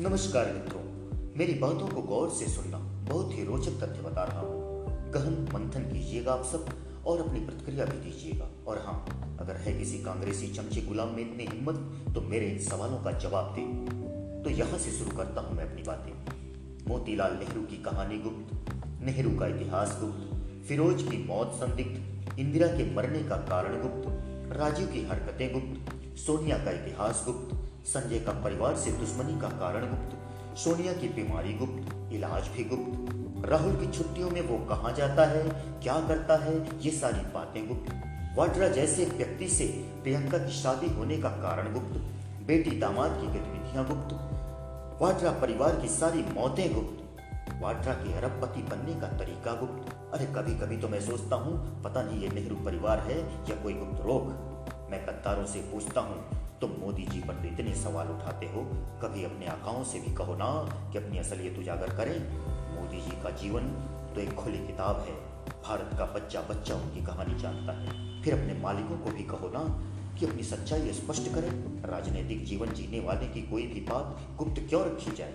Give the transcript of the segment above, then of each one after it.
नमस्कार मित्रों, मेरी बातों को गौर से सुनना बहुत ही रोचक तथ्य बता रहा हूँ। गहन मंथन कीजिएगा आप सब और अपनी प्रतिक्रिया भी दीजिएगा। और हाँ अगर है किसी कांग्रेसी चमचे गुलाम में इतनी हिम्मत तो मेरे इन सवालों का जवाब दे। तो यहाँ से शुरू करता हूँ मैं अपनी बातें। मोतीलाल नेहरू की कहानी गुप्त, नेहरू का इतिहास गुप्त, फिरोज की मौत संदिग्ध, इंदिरा के मरने का कारण गुप्त, राजीव की हरकतें गुप्त सोनिया का इतिहास गुप्त, संजय का परिवार से दुश्मनी का कारण गुप्त, सोनिया की बीमारी गुप्त, इलाज भी गुप्त। राहुल की छुट्टियों में वो कहा जाता है, क्या करता है, ये सारी बातें गुप्त। वाड्रा जैसे व्यक्ति से प्रियंका की शादी होने का कारण गुप्त। बेटी दामाद की गतिविधियाँ गुप्त। वाड्रा परिवार की सारी मौतें गुप्त। वाड्रा के अरबपति बनने का तरीका गुप्त। अरे कभी कभी तो मैं सोचता हूँ, पता नहीं ये नेहरू परिवार है या कोई गुप्त रोग। कत्तारों से पूछता हूँ, तुम मोदी जी पर तो इतने सवाल उठाते हो। कभी अपने आकाओं से भी कहो ना कि अपनी असलियत उजागर करें। मोदी जी का जीवन तो एक खुली किताब है। भारत का बच्चा बच्चा उनकी कहानी जानता है। फिर अपने मालिकों को भी कहो ना कि अपनी सच्चाई स्पष्ट करें। राजनीतिक जीवन जीने वाले की कोई भी बात गुप्त क्यों रखी जाए?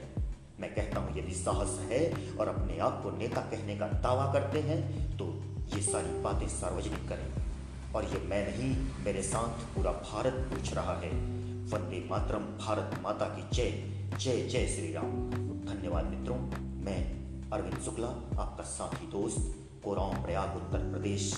मैं कहता हूँ, यदि साहस है और अपने आप को नेता कहने का दावा करते हैं तो ये सारी बातें सार्वजनिक करें। और ये मैं नहीं, मेरे साथ पूरा भारत पूछ रहा है। वंदे मातरम, भारत माता की जय जय जय श्री राम। धन्यवाद मित्रों, मैं अरविंद शुक्ला, आपका साथी दोस्त, कोराव प्रयाग, उत्तर प्रदेश।